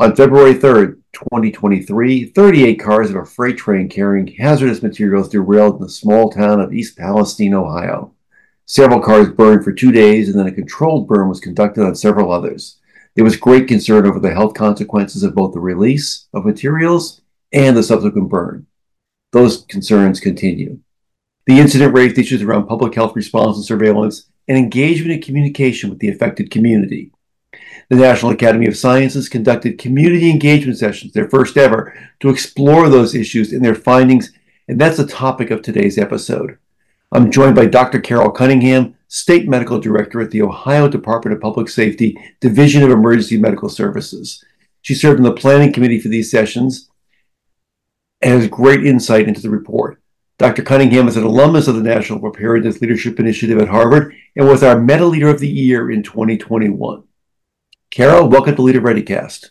On February 3rd, 2023, 38 cars of a freight train carrying hazardous materials derailed in the small town of East Palestine, Ohio. Several cars burned for two days, and then a controlled burn was conducted on several others. There was great concern over the health consequences of both the release of materials and the subsequent burn. Those concerns continue. The incident raised issues around public health response and surveillance and engagement and communication with the affected community. The National Academy of Sciences conducted community engagement sessions, their first ever, to explore those issues and their findings, and that's the topic of today's episode. I'm joined by Dr. Carol Cunningham, State Medical Director at the Ohio Department of Public Safety, Division of Emergency Medical Services. She served on the planning committee for these sessions and has great insight into the report. Dr. Cunningham is an alumnus of the National Preparedness Leadership Initiative at Harvard and was our Meta Leader of the Year in 2021. Carol, welcome to Leader ReadyCast.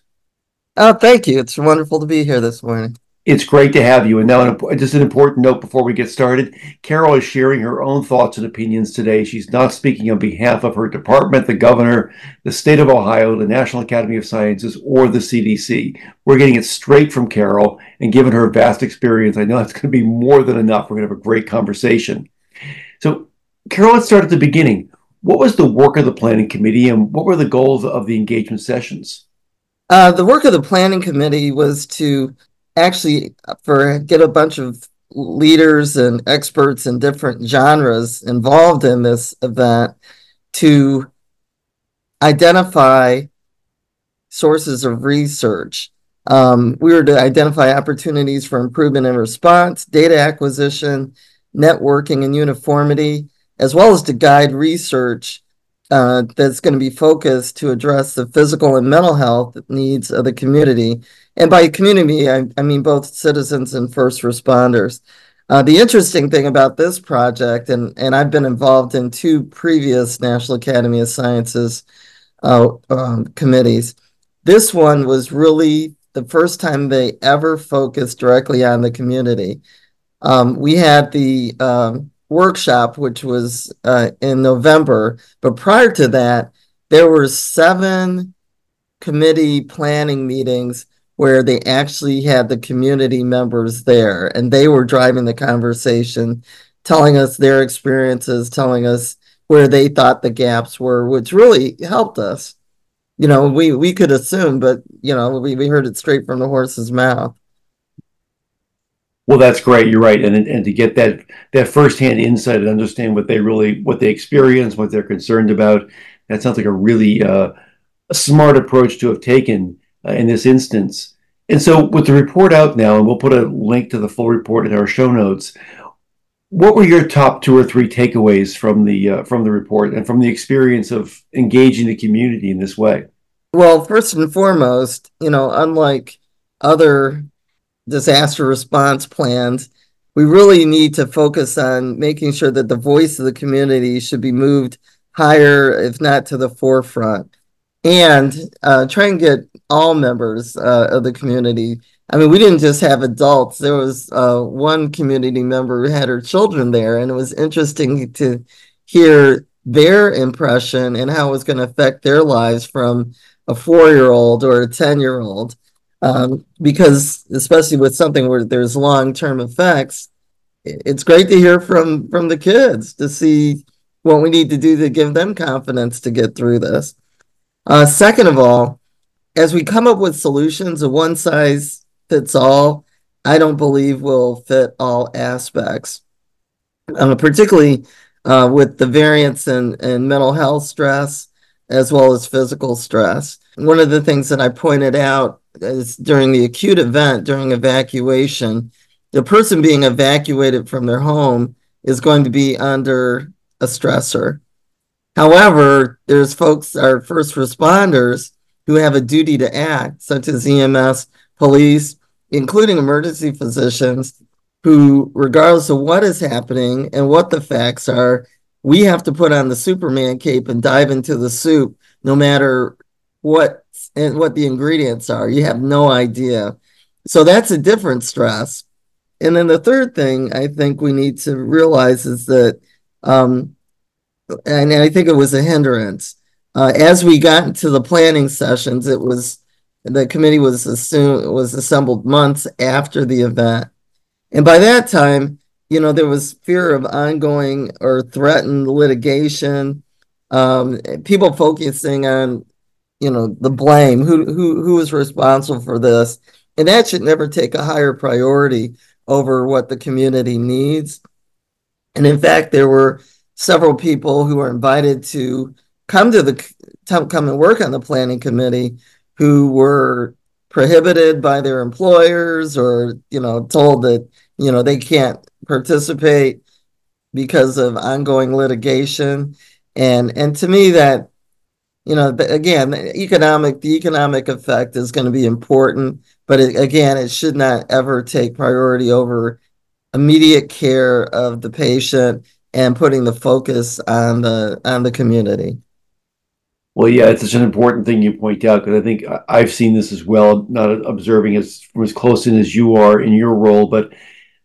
Oh, thank you. It's wonderful to be here this morning. It's great to have you. And now, just an important note before we get started Carol is sharing her own thoughts and opinions today. She's not speaking on behalf of her department, the governor, the state of Ohio, the National Academy of Sciences, or the CDC. We're getting it straight from Carol, and given her vast experience, I know that's going to be more than enough. We're going to have a great conversation. So, Carol, let's start at the beginning. What was the work of the planning committee and what were the goals of the engagement sessions? Uh, the work of the planning committee was to actually for get a bunch of leaders and experts in different genres involved in this event to identify sources of research. Um, we were to identify opportunities for improvement in response, data acquisition, networking, and uniformity, as well as to guide research uh, that's going to be focused to address the physical and mental health needs of the community. And by community, I, I mean both citizens and first responders. Uh, the interesting thing about this project, and, and I've been involved in two previous National Academy of Sciences uh, um, committees, this one was really the first time they ever focused directly on the community. Um, we had the um, workshop, which was uh, in November. But prior to that, there were seven committee planning meetings where they actually had the community members there and they were driving the conversation, telling us their experiences, telling us where they thought the gaps were, which really helped us. You know, we, we could assume, but you know, we, we heard it straight from the horse's mouth. Well, that's great. You're right, and and to get that that firsthand insight and understand what they really what they experience, what they're concerned about, that sounds like a really uh, a smart approach to have taken uh, in this instance. And so, with the report out now, and we'll put a link to the full report in our show notes. What were your top two or three takeaways from the uh, from the report and from the experience of engaging the community in this way? Well, first and foremost, you know, unlike other disaster response plans, we really need to focus on making sure that the voice of the community should be moved higher, if not to the forefront, and uh, try and get all members uh, of the community. I mean, we didn't just have adults. There was uh, one community member who had her children there, and it was interesting to hear their impression and how it was going to affect their lives from a four year old or a 10 year old um, because especially with something where there's long-term effects it's great to hear from from the kids to see what we need to do to give them confidence to get through this. Uh, second of all as we come up with solutions a one size fits all i don't believe will fit all aspects. Uh, particularly uh, with the variance in, in mental health stress as well as physical stress. One of the things that i pointed out is during the acute event, during evacuation, the person being evacuated from their home is going to be under a stressor. However, there's folks, our first responders, who have a duty to act, such as EMS, police, including emergency physicians, who, regardless of what is happening and what the facts are, we have to put on the Superman cape and dive into the soup, no matter what and what the ingredients are. You have no idea. So that's a different stress. And then the third thing I think we need to realize is that, um, and I think it was a hindrance. Uh, as we got into the planning sessions, it was the committee was assumed was assembled months after the event, and by that time, you know there was fear of ongoing or threatened litigation. Um, people focusing on, you know, the blame who who who is responsible for this, and that should never take a higher priority over what the community needs. And in fact, there were several people who were invited to come to the come and work on the planning committee who were prohibited by their employers or you know told that you know they can't participate because of ongoing litigation and and to me that you know again economic the economic effect is going to be important but it, again, it should not ever take priority over immediate care of the patient and putting the focus on the on the community. Well, yeah, it's such an important thing you point out because I think I've seen this as well, not observing as as close in as you are in your role, but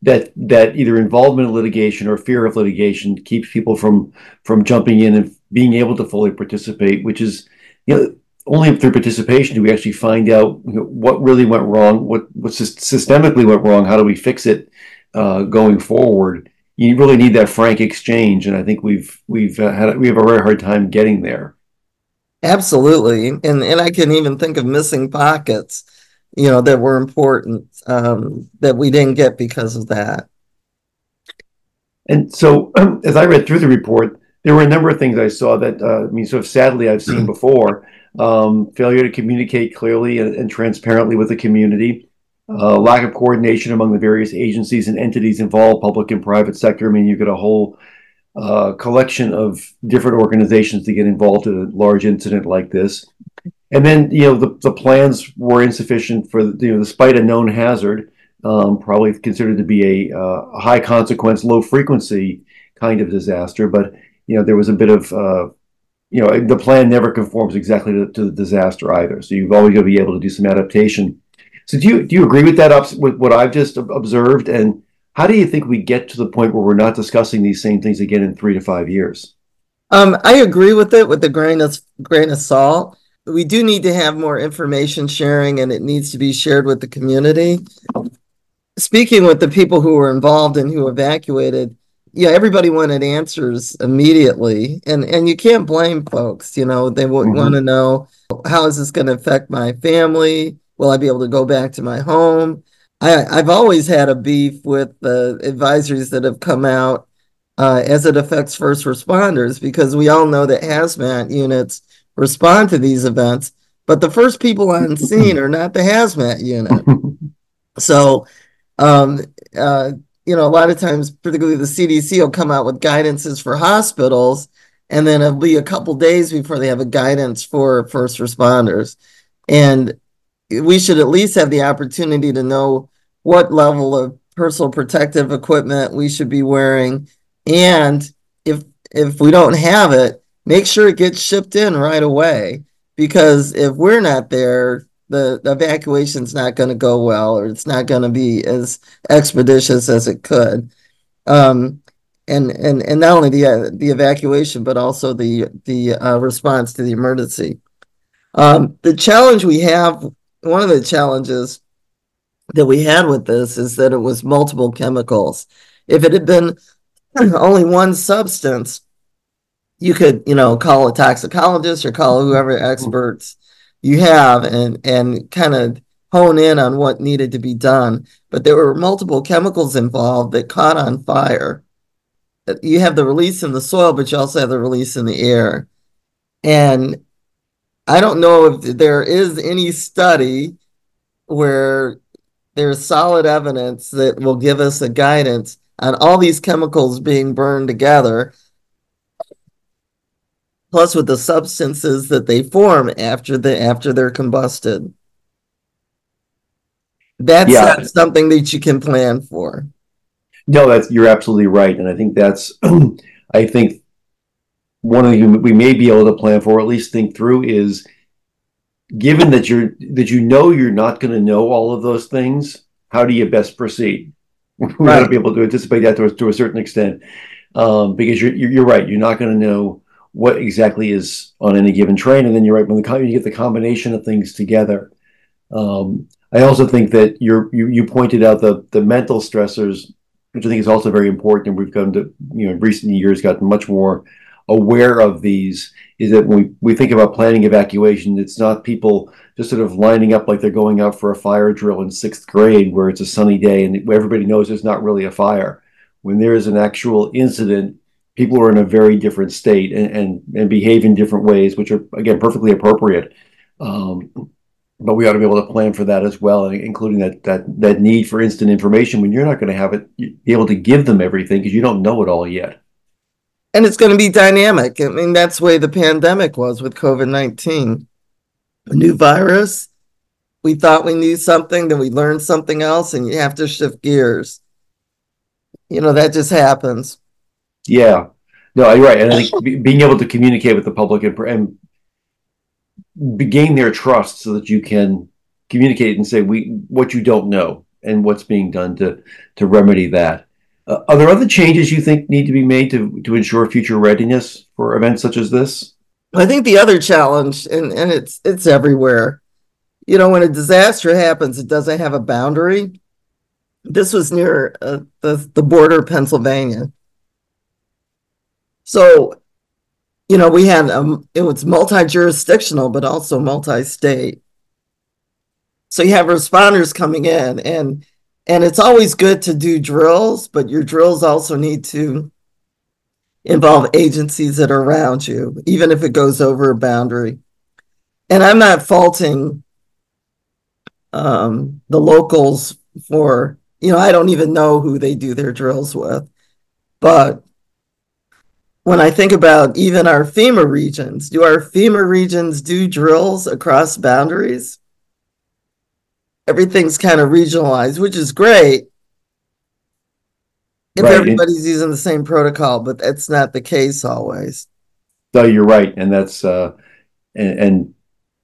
that that either involvement in litigation or fear of litigation keeps people from from jumping in and being able to fully participate, which is you know only through participation do we actually find out you know, what really went wrong, what what systemically went wrong, how do we fix it uh, going forward. You really need that frank exchange, and I think we've we've uh, had we have a very hard time getting there. Absolutely, and and I can even think of missing pockets, you know, that were important um, that we didn't get because of that. And so, um, as I read through the report, there were a number of things I saw that uh, I mean, sort of sadly, I've seen before um, failure to communicate clearly and, and transparently with the community, uh, lack of coordination among the various agencies and entities involved, public and private sector. I mean, you get a whole uh, collection of different organizations to get involved in a large incident like this. And then, you know, the, the plans were insufficient for, you know, despite a known hazard, um, probably considered to be a, uh, high consequence, low frequency kind of disaster. But, you know, there was a bit of uh, you know the plan never conforms exactly to, to, the disaster either. So you've always got to be able to do some adaptation. So do you do you agree with that with what I've just observed? And how do you think we get to the point where we're not discussing these same things again in three to five years? Um, I agree with it with the grain of grain of salt. We do need to have more information sharing, and it needs to be shared with the community. Speaking with the people who were involved and who evacuated, yeah, everybody wanted answers immediately, and and you can't blame folks. You know, they would mm-hmm. want to know how is this going to affect my family? Will I be able to go back to my home? I I've always had a beef with the advisories that have come out uh, as it affects first responders because we all know that hazmat units respond to these events, but the first people on scene are not the hazmat unit. so um, uh, you know, a lot of times, particularly the CDC will come out with guidances for hospitals, and then it'll be a couple days before they have a guidance for first responders. And we should at least have the opportunity to know what level of personal protective equipment we should be wearing. And if if we don't have it, make sure it gets shipped in right away. Because if we're not there, the, the evacuation's not going to go well or it's not going to be as expeditious as it could. Um, and and and not only the uh, the evacuation but also the the uh, response to the emergency. Um, the challenge we have, one of the challenges that we had with this is that it was multiple chemicals. If it had been only one substance, you could you know call a toxicologist or call whoever experts you have and and kind of hone in on what needed to be done. But there were multiple chemicals involved that caught on fire. Uh, you have the release in the soil, but you also have the release in the air. And I don't know if there is any study where there's solid evidence that will give us a guidance on all these chemicals being burned together plus with the substances that they form after the after they're combusted. That's Yeah. not something that you can plan for. No, that's you're absolutely right, and I think that's I think one of the we may be able to plan for, or at least think through, is given that you're that you know you're not going to know all of those things, how do you best proceed? We got to Right. be able to anticipate that to a, to a certain extent, um, because you're you're right. You're not going to know what exactly is on any given train, and then you're right when the you get the combination of things together. Um, I also think that you you pointed out the the mental stressors which I think is also very important. And we've come to, you know, in recent years gotten much more aware of these. Is that when we, we think about planning evacuation, it's not people just sort of lining up like they're going out for a fire drill in sixth grade where it's a sunny day and everybody knows there's not really a fire. When there is an actual incident, people are in a very different state and, and, and behave in different ways, which are, again, perfectly appropriate. Um, but we ought to be able to plan for that as well, including that that that need for instant information when you're not going to have it be able to give them everything because you don't know it all yet. And it's going to be dynamic. I mean, that's the way the pandemic was with COVID 19. A new virus. We thought we knew something, then we learned something else, and you have to shift gears. You know, that just happens. Yeah, no, you're right, and I think be- being able to communicate with the public and, and gain their trust so that you can communicate and say we what you don't know and what's being done to to remedy that. Uh, are there other changes you think need to be made to to ensure future readiness for events such as this? I think the other challenge, and, and it's it's everywhere, you know, when a disaster happens, it doesn't have a boundary. This was near uh, the the border of Pennsylvania. So, you know, we had um, it was multi-jurisdictional, but also multi-state. So you have responders coming in, and and it's always good to do drills, but your drills also need to involve agencies that are around you, even if it goes over a boundary. And I'm not faulting um, the locals for, you know, I don't even know who they do their drills with. But when I think about even our FEMA regions, do our FEMA regions do drills across boundaries? Everything's kind of regionalized, which is great if Right. everybody's using the same protocol, but that's not the case always. No, you're right, and that's uh, and, and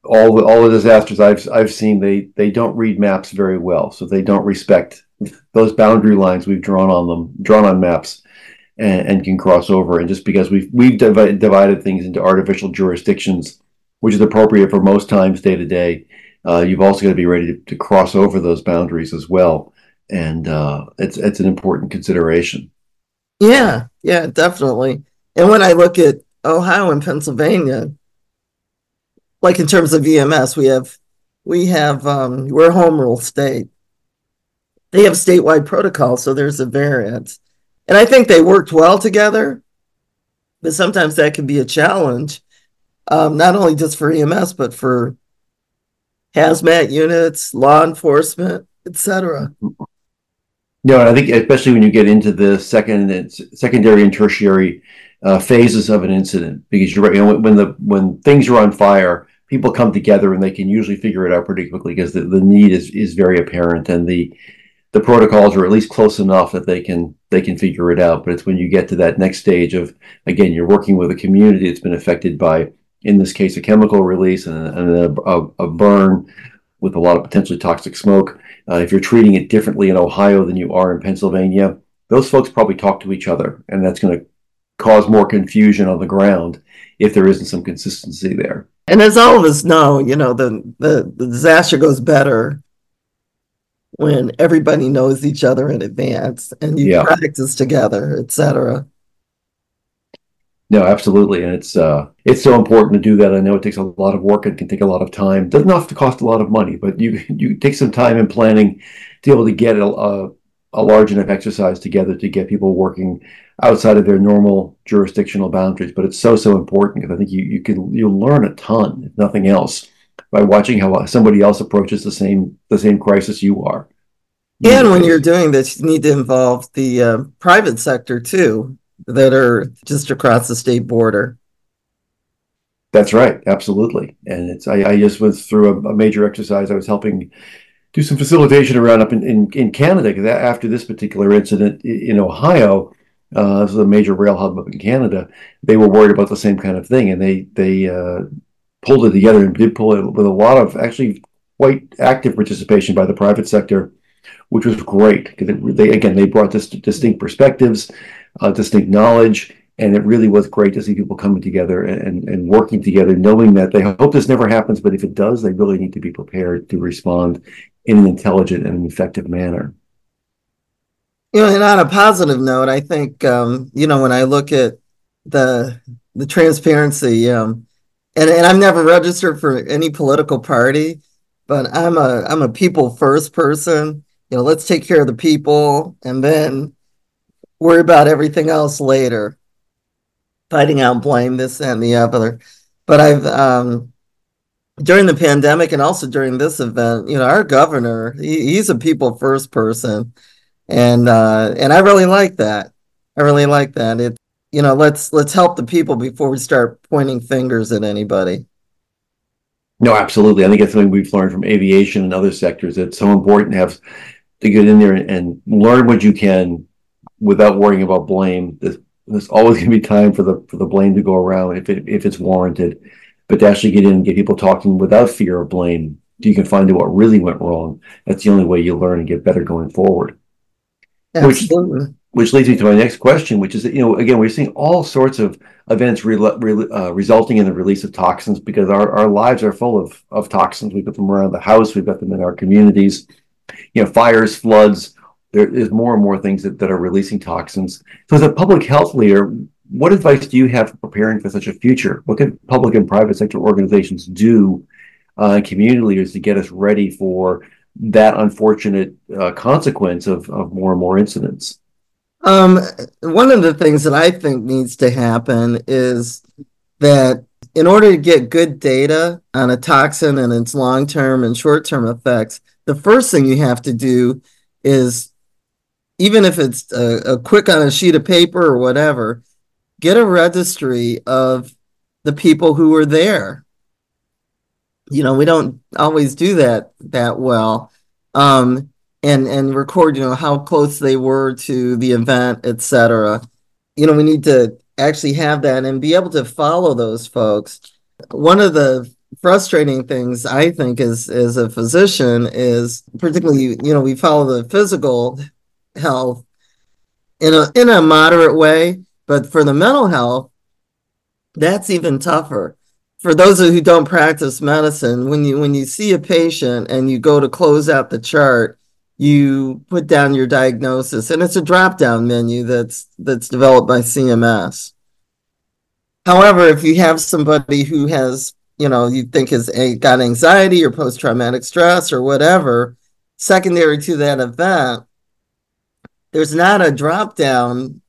all the all the disasters I've I've seen they they don't read maps very well, so they don't respect those boundary lines we've drawn on them, drawn on maps, and, and can cross over. And just because we've we've divided, things into artificial jurisdictions, which is appropriate for most times day to day, uh, you've also got to be ready to, to cross over those boundaries as well, and uh, it's it's an important consideration. Yeah, yeah, definitely. And when I look at Ohio and Pennsylvania, like in terms of EMS, we have we have um we're a home rule state. They have statewide protocols, so there's a variance. And I think they worked well together, but sometimes that can be a challenge, um, not only just for EMS, but for hazmat units, law enforcement, etc. No, I think especially when you get into the second and secondary and tertiary uh, phases of an incident, because you're right. You know, when the when things are on fire, people come together and they can usually figure it out pretty quickly because the, the need is is very apparent and the the protocols are at least close enough that they can they can figure it out. But it's when you get to that next stage of again, you're working with a community that's been affected by, in this case, a chemical release and, a, a, a burn with a lot of potentially toxic smoke. Uh, if you're treating it differently in Ohio than you are in Pennsylvania, those folks probably talk to each other, and that's going to cause more confusion on the ground if there isn't some consistency there. And as all of us know, you know, the, the, the disaster goes better when everybody knows each other in advance and you Yeah. practice together, etc. No, absolutely, and it's uh, it's so important to do that. I know it takes a lot of work and can take a lot of time. Doesn't have to cost a lot of money, but you you take some time in planning to be able to get a, a, a large enough exercise together to get people working outside of their normal jurisdictional boundaries. But it's so so important because I think you you can you'll learn a ton, if nothing else, by watching how somebody else approaches the same the same crisis you are. And when you're doing this, you need to involve the uh, private sector too, that are just across the state border. That's right, absolutely. And it's I, I just went through a, a, major exercise. I was helping do some facilitation around up in, in, in Canada because after this particular incident in Ohio, uh, this is a major rail hub up in Canada. They were worried about the same kind of thing, and they they uh, pulled it together and did pull it with a lot of actually quite active participation by the private sector, which was great because they again they brought this distinct perspectives, uh, distinct knowledge, and it really was great to see people coming together and, and working together, knowing that they hope this never happens, but if it does, they really need to be prepared to respond in an intelligent and an effective manner. You know, and on a positive note, I think um, you know when I look at the the transparency, um, and and I've never registered for any political party, but I'm a I'm a people first person. You know, let's take care of the people, and then worry about everything else later. Fighting out blame this and the other, but I've um, during the pandemic and also during this event, you know, our governor, he, he's a people first person and uh, and I really like that. I really like that. It you know let's let's help the people before we start pointing fingers at anybody. No, absolutely. I think it's something we've learned from aviation and other sectors. It's so important to have to get in there and, and learn what you can without worrying about blame. There's, there's always going to be time for the for the blame to go around if it, if it's warranted, but to actually get in and get people talking without fear of blame, you can find out what really went wrong. That's the only way you learn and get better going forward. Absolutely. Which, which leads me to my next question, which is that, you know, again, we're seeing all sorts of events re- re- uh, resulting in the release of toxins because our, our lives are full of, of toxins. We've got them around the house, we've got them in our communities, you know, fires, floods. There is more and more things that, that are releasing toxins. So, as a public health leader, what advice do you have for preparing for such a future? What can public and private sector organizations do, uh, community leaders, to get us ready for that unfortunate uh, consequence of, of more and more incidents? Um, one of the things that I think needs to happen is that in order to get good data on a toxin and its long term and short term effects, the first thing you have to do is, even if it's a, a quick on a sheet of paper or whatever, get a registry of the people who were there. You know we don't always do that that well. Um and and record you know how close they were to the event etc you know we need to actually have that and be able to follow those folks. One of the frustrating things i think is as a physician is particularly you know we follow the physical health in a in a moderate way but for the mental health that's even tougher. For those who don't practice medicine, when you when you see a patient and you go to close out the chart, you put down your diagnosis, and it's a drop down menu that's that's developed by CMS. However, if you have somebody who has, you know, you think has got anxiety or post traumatic stress or whatever, secondary to that event, there's not a drop down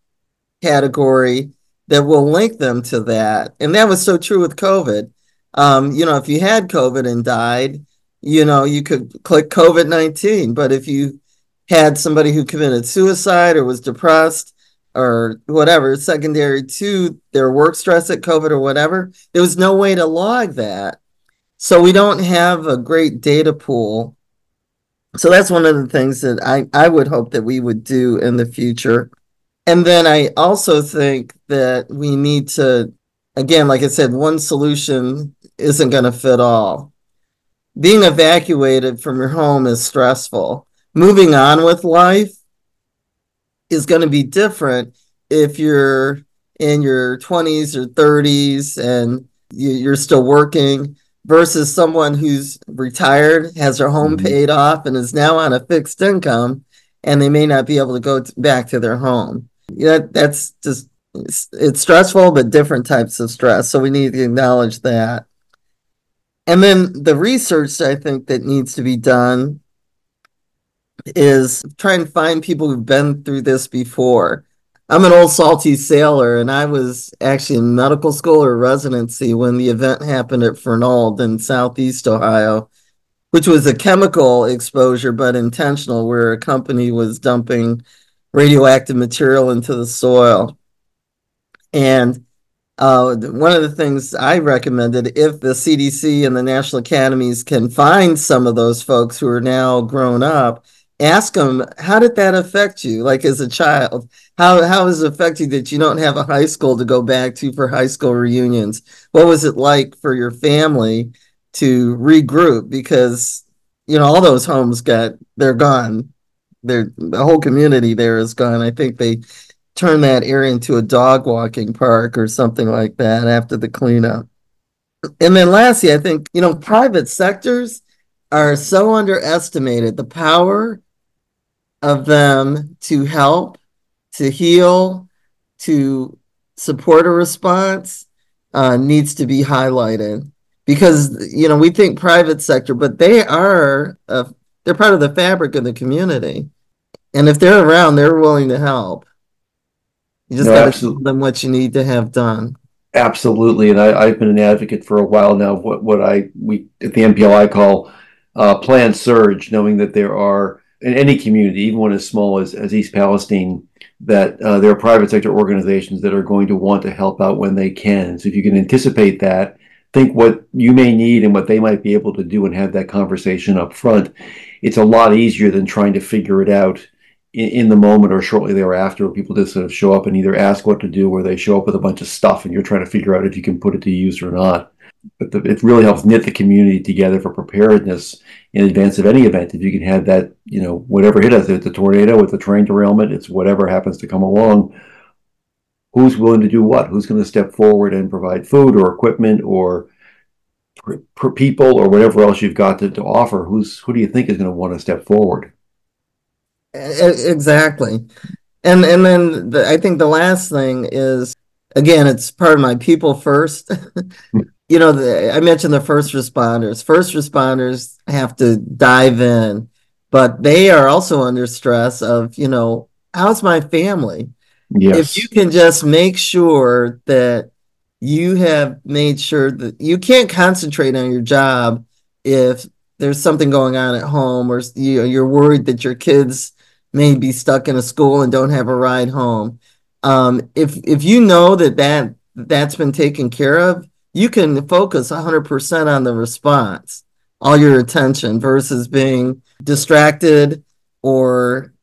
category that will link them to that. And that was so true with COVID. Um, you know, if you had COVID and died, you know, you could click COVID 19. But if you had somebody who committed suicide or was depressed or whatever, secondary to their work stress at COVID or whatever, there was no way to log that. So we don't have a great data pool. So that's one of the things that I, I would hope that we would do in the future. And then I also think that we need to, again, like I said, one solution isn't going to fit all. Being evacuated from your home is stressful. Moving on with life is going to be different if you're in your 20s or 30s and you're still working versus someone who's retired, has their home mm-hmm. paid off, and is now on a fixed income, and they may not be able to go back to their home that that's just it's, it's stressful, but different types of stress. So we need to acknowledge that. And then the research I think that needs to be done is try and find people who've been through this before. I'm an old salty sailor, and I was actually in medical school or residency when the event happened at Fernald in Southeast Ohio, which was a chemical exposure, but intentional, where a company was dumping radioactive material into the soil. And uh, one of the things I recommended, if the CDC and the national academies can find some of those folks who are now grown up, ask them, how did that affect you? Like as a child, how, how has it affected you that you don't have a high school to go back to for high school reunions? What was it like for your family to regroup? Because, you know, all those homes got, they're gone. They're, the whole community there is gone. I think they turn that area into a dog walking park or something like that after the cleanup. And then lastly, I think, you know, private sectors are so underestimated. The power of them to help, to heal, to support a response uh, needs to be highlighted because you know we think private sector, but they are uh, they're part of the fabric of the community, and if they're around, they're willing to help. You just no, got to tell them what you need to have done. Absolutely, and I, have been an advocate for a while now. What what I we at the NPLI call uh, planned surge, knowing that there are in any community, even one as small as, as East Palestine, that uh, there are private sector organizations that are going to want to help out when they can. So if you can anticipate that, think what you may need and what they might be able to do, and have that conversation up front, it's a lot easier than trying to figure it out in, in, the moment or shortly thereafter, people just sort of show up and either ask what to do or they show up with a bunch of stuff and you're trying to figure out if you can put it to use or not. But the, it really helps knit the community together for preparedness in advance of any event. If you can have that, you know, whatever hit us, it's a tornado, it's a train derailment, it's whatever happens to come along. Who's willing to do what? Who's going to step forward and provide food or equipment or people or whatever else you've got to, to offer? Who's who do you think is going to want to step forward? Exactly. And and then the, I think the last thing is again, it's part of my people first. you know, the, I mentioned the first responders. First responders have to dive in, but they are also under stress of, you know, how's my family? Yes. If you can just make sure that you have made sure that you can't concentrate on your job if there's something going on at home or you, you're worried that your kids may be stuck in a school and don't have a ride home. Um, if if you know that that that's been taken care of, you can focus 100% on the response, all your attention versus being distracted or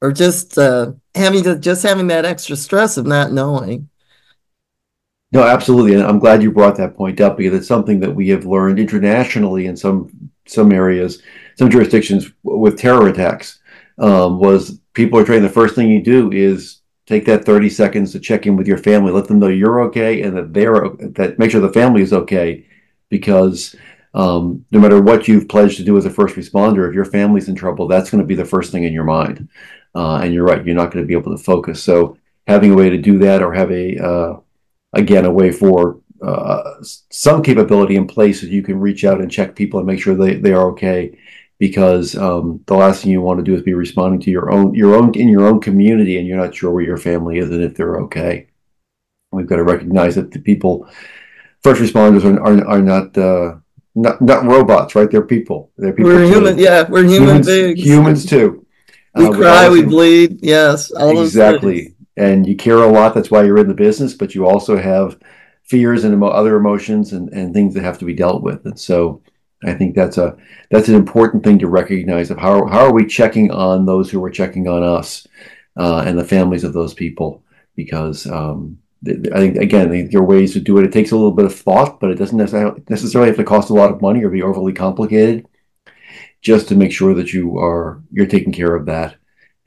or just uh, having to just having that extra stress of not knowing. No, absolutely, and I'm glad you brought that point up because it's something that we have learned internationally in some some areas, some jurisdictions with terror attacks um, was people are trained. The first thing you do is take that 30 seconds to check in with your family, let them know you're okay and that they're that make sure the family is okay, because um, no matter what you've pledged to do as a first responder, if your family's in trouble, that's going to be the first thing in your mind. Uh, and you're right, you're not going to be able to focus. So having a way to do that, or have a uh, again a way for uh, some capability in place that you can reach out and check people and make sure they, they are okay because um, the last thing you want to do is be responding to your own your own in your own community and you're not sure where your family is and if they're okay. We've got to recognize that the people, first responders are are, are not. Uh, not not robots, right? They're people. They're people. We're human. Yeah, we're human humans, beings. Humans too. We uh, cry, we bleed. Yes, exactly. And you care a lot. That's why you're in the business. But you also have fears and emo- other emotions and, and things that have to be dealt with. And so, I think that's a that's an important thing to recognize of how how are we checking on those who are checking on us uh, and the families of those people because um, I think again there are ways to do it. It takes a little bit of thought, but it doesn't necessarily have to cost a lot of money or be overly complicated. Just to make sure that you are you're taking care of that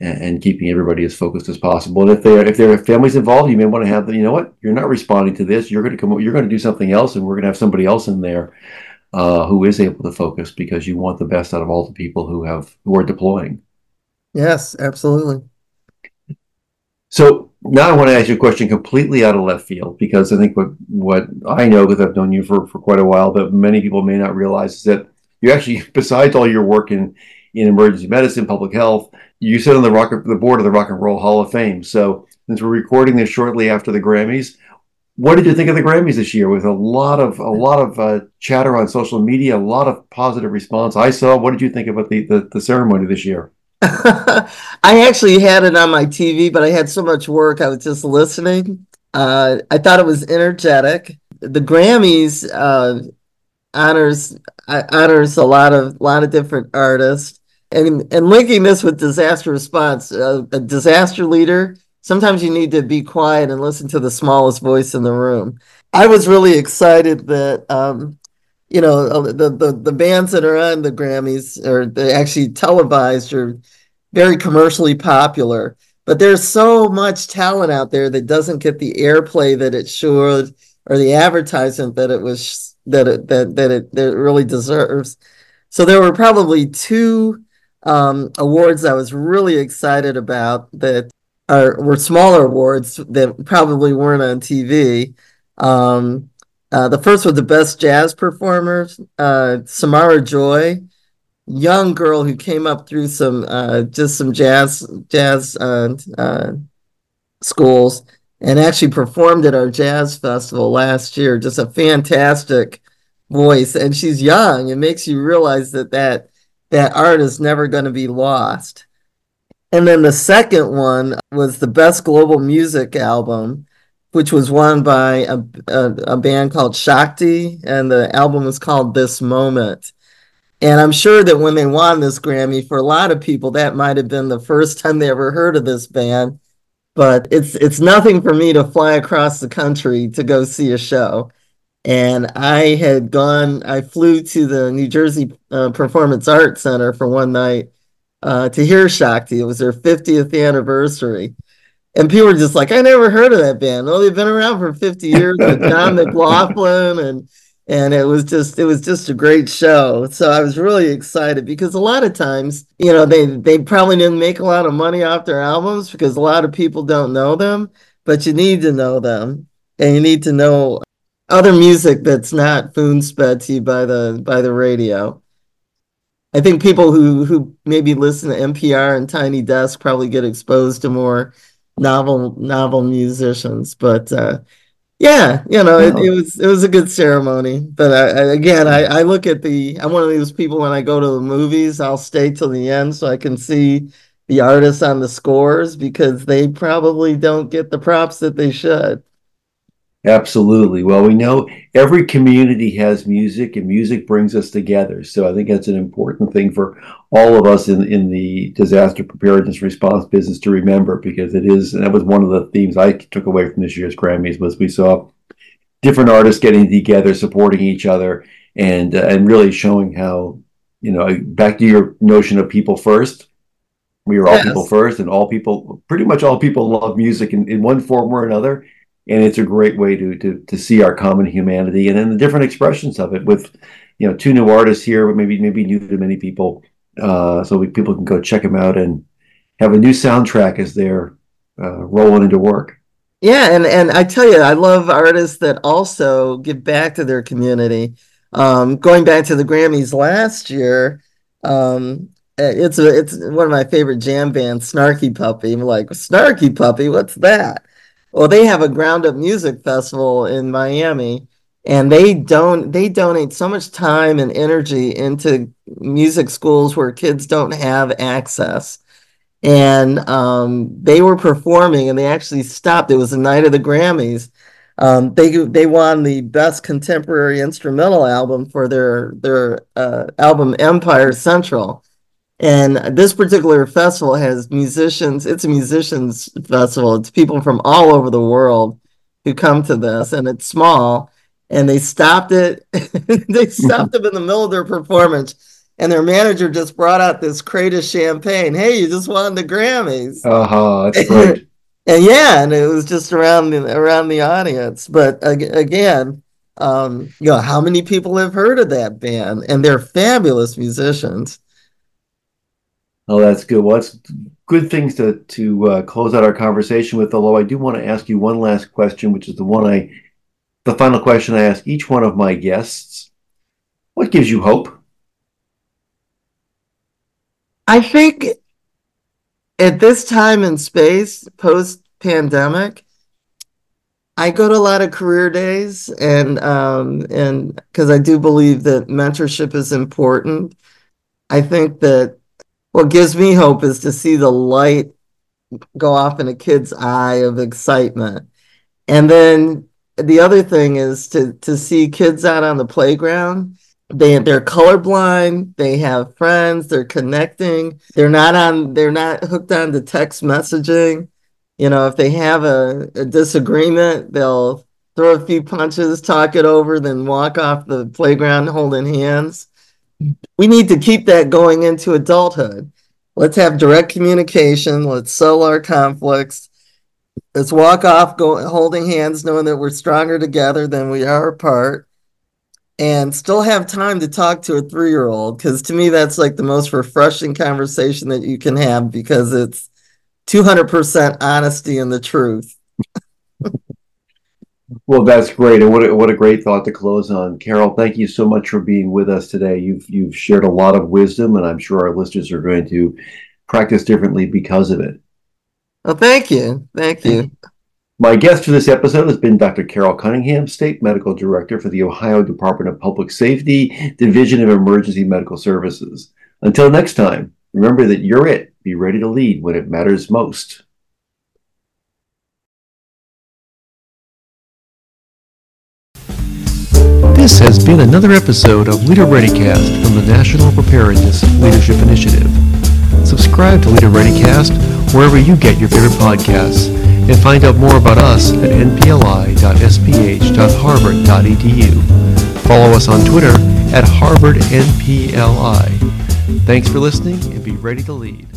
and, and keeping everybody as focused as possible. And if there if there are families involved, you may want to have the you know what you're not responding to this. You're going to come. You're going to do something else, and we're going to have somebody else in there uh, who is able to focus because you want the best out of all the people who have who are deploying. Yes, absolutely. So now I want to ask you a question completely out of left field because I think what what I know because I've known you for, for quite a while, but many people may not realize is that you actually, besides all your work in in emergency medicine, public health, you sit on the rock the board of the Rock and Roll Hall of Fame. So since we're recording this shortly after the Grammys, what did you think of the Grammys this year? With a lot of a lot of uh, chatter on social media, a lot of positive response. I saw. What did you think about the the, the ceremony this year? I actually had it on my TV, but I had so much work. I was just listening. Uh, I thought it was energetic. The Grammys uh, honors uh, honors a lot of lot of different artists, and and linking this with disaster response, uh, a disaster leader. Sometimes you need to be quiet and listen to the smallest voice in the room. I was really excited that um, you know uh, the, the the bands that are on the Grammys are they actually televised or very commercially popular. But there's so much talent out there that doesn't get the airplay that it should or the advertisement that it was that it that that it, that it really deserves. So there were probably two um, awards I was really excited about that are were smaller awards that probably weren't on TV. Um, uh, the first was the best jazz performer, uh, Samara Joy young girl who came up through some uh, just some jazz jazz uh, uh, schools and actually performed at our jazz festival last year. Just a fantastic voice, and she's young. It makes you realize that that that art is never going to be lost. And then the second one was the best global music album, which was won by a, a, a band called Shakti, and the album was called This Moment and I'm sure that when they won this Grammy, for a lot of people, that might have been the first time they ever heard of this band. But it's it's nothing for me to fly across the country to go see a show. And I had gone, I flew to the New Jersey uh, Performance Arts Center for one night uh, to hear Shakti. It was their 50th anniversary. And people were just like, I never heard of that band. Oh, they've been around for 50 years with John McLaughlin and and it was just it was just a great show so i was really excited because a lot of times you know they they probably didn't make a lot of money off their albums because a lot of people don't know them but you need to know them and you need to know other music that's not spoon sped to you by the by the radio i think people who who maybe listen to npr and tiny desk probably get exposed to more novel novel musicians but uh yeah, you know, it, it, was it was a good ceremony. But I, I, again, I, I look at the I'm one of those people when I go to the movies, I'll stay till the end so I can see the artists on the scores because they probably don't get the props that they should. Absolutely. Well, we know every community has music and music brings us together. So I think that's an important thing for all of us in, in the disaster preparedness response business to remember because it is, and that was one of the themes I took away from this year's Grammys was we saw different artists getting together, supporting each other and, uh, and really showing how, you know, back to your notion of people first, we are all yes. people first and all people, pretty much all people love music in, in one form or another and it's a great way to to to see our common humanity and then the different expressions of it with you know two new artists here but maybe maybe new to many people uh, so we, people can go check them out and have a new soundtrack as they're uh, rolling into work. Yeah and and i tell you i love artists that also give back to their community. Um, going back to the grammys last year um, it's a, it's one of my favorite jam bands snarky puppy. I'm like snarky puppy? What's that well, they have a ground up music festival in Miami and they don't they donate so much time and energy into music schools where kids don't have access. And um, they were performing and they actually stopped. It was the night of the grammys. Um, they they won the best contemporary instrumental album for their their uh, album empire central and this particular festival has musicians, it's a musicians festival. It's people from all over the world who come to this, and it's small. And they stopped it, they stopped them in the middle of their performance. And their manager just brought out this crate of champagne. Hey, you just won the Grammys. Uh-huh, that's great. and yeah, and it was just around the around the audience. But again, um, you know, how many people have heard of that band? And they're fabulous musicians. Oh, that's good. Well, that's good things to to uh, close out our conversation with. Although I do want to ask you one last question, which is the one I, the final question I ask each one of my guests. What gives you hope? I think at this time in space, post pandemic, I go to a lot of career days, and um, and because I do believe that mentorship is important. I think that what gives me hope is to see the light go off in a kid's eye of excitement And then the other thing is to to see kids out on the playground. They they're colorblind, they have friends, they're connecting. They're not on they're not hooked on to text messaging. You know, if they have a, a disagreement, they'll throw a few punches, talk it over, then walk off the playground holding hands. We need to keep that going into adulthood. Let's have direct communication. Let's settle our conflicts. Let's walk off go, holding hands, knowing that we're stronger together than we are apart, and still have time to talk to a three year old. Because to me, that's like the most refreshing conversation that you can have because it's 200% honesty and the truth. Well, that's great, and what a, what a great thought to close on, Carol. Thank you so much for being with us today. You've you've shared a lot of wisdom, and I'm sure our listeners are going to practice differently because of it. Well, thank you, thank you. My guest for this episode has been Dr. Carol Cunningham, State Medical Director for the Ohio Department of Public Safety, Division of Emergency Medical Services. Until next time, remember that you're it. Be ready to lead when it matters most. This has been another episode of Leader ReadyCast from the National Preparedness Leadership Initiative. Subscribe to Leader ReadyCast wherever you get your favorite podcasts and find out more about us at npli.sph.harvard.edu. Follow us on Twitter at HarvardNPLI. Thanks for listening and be ready to lead.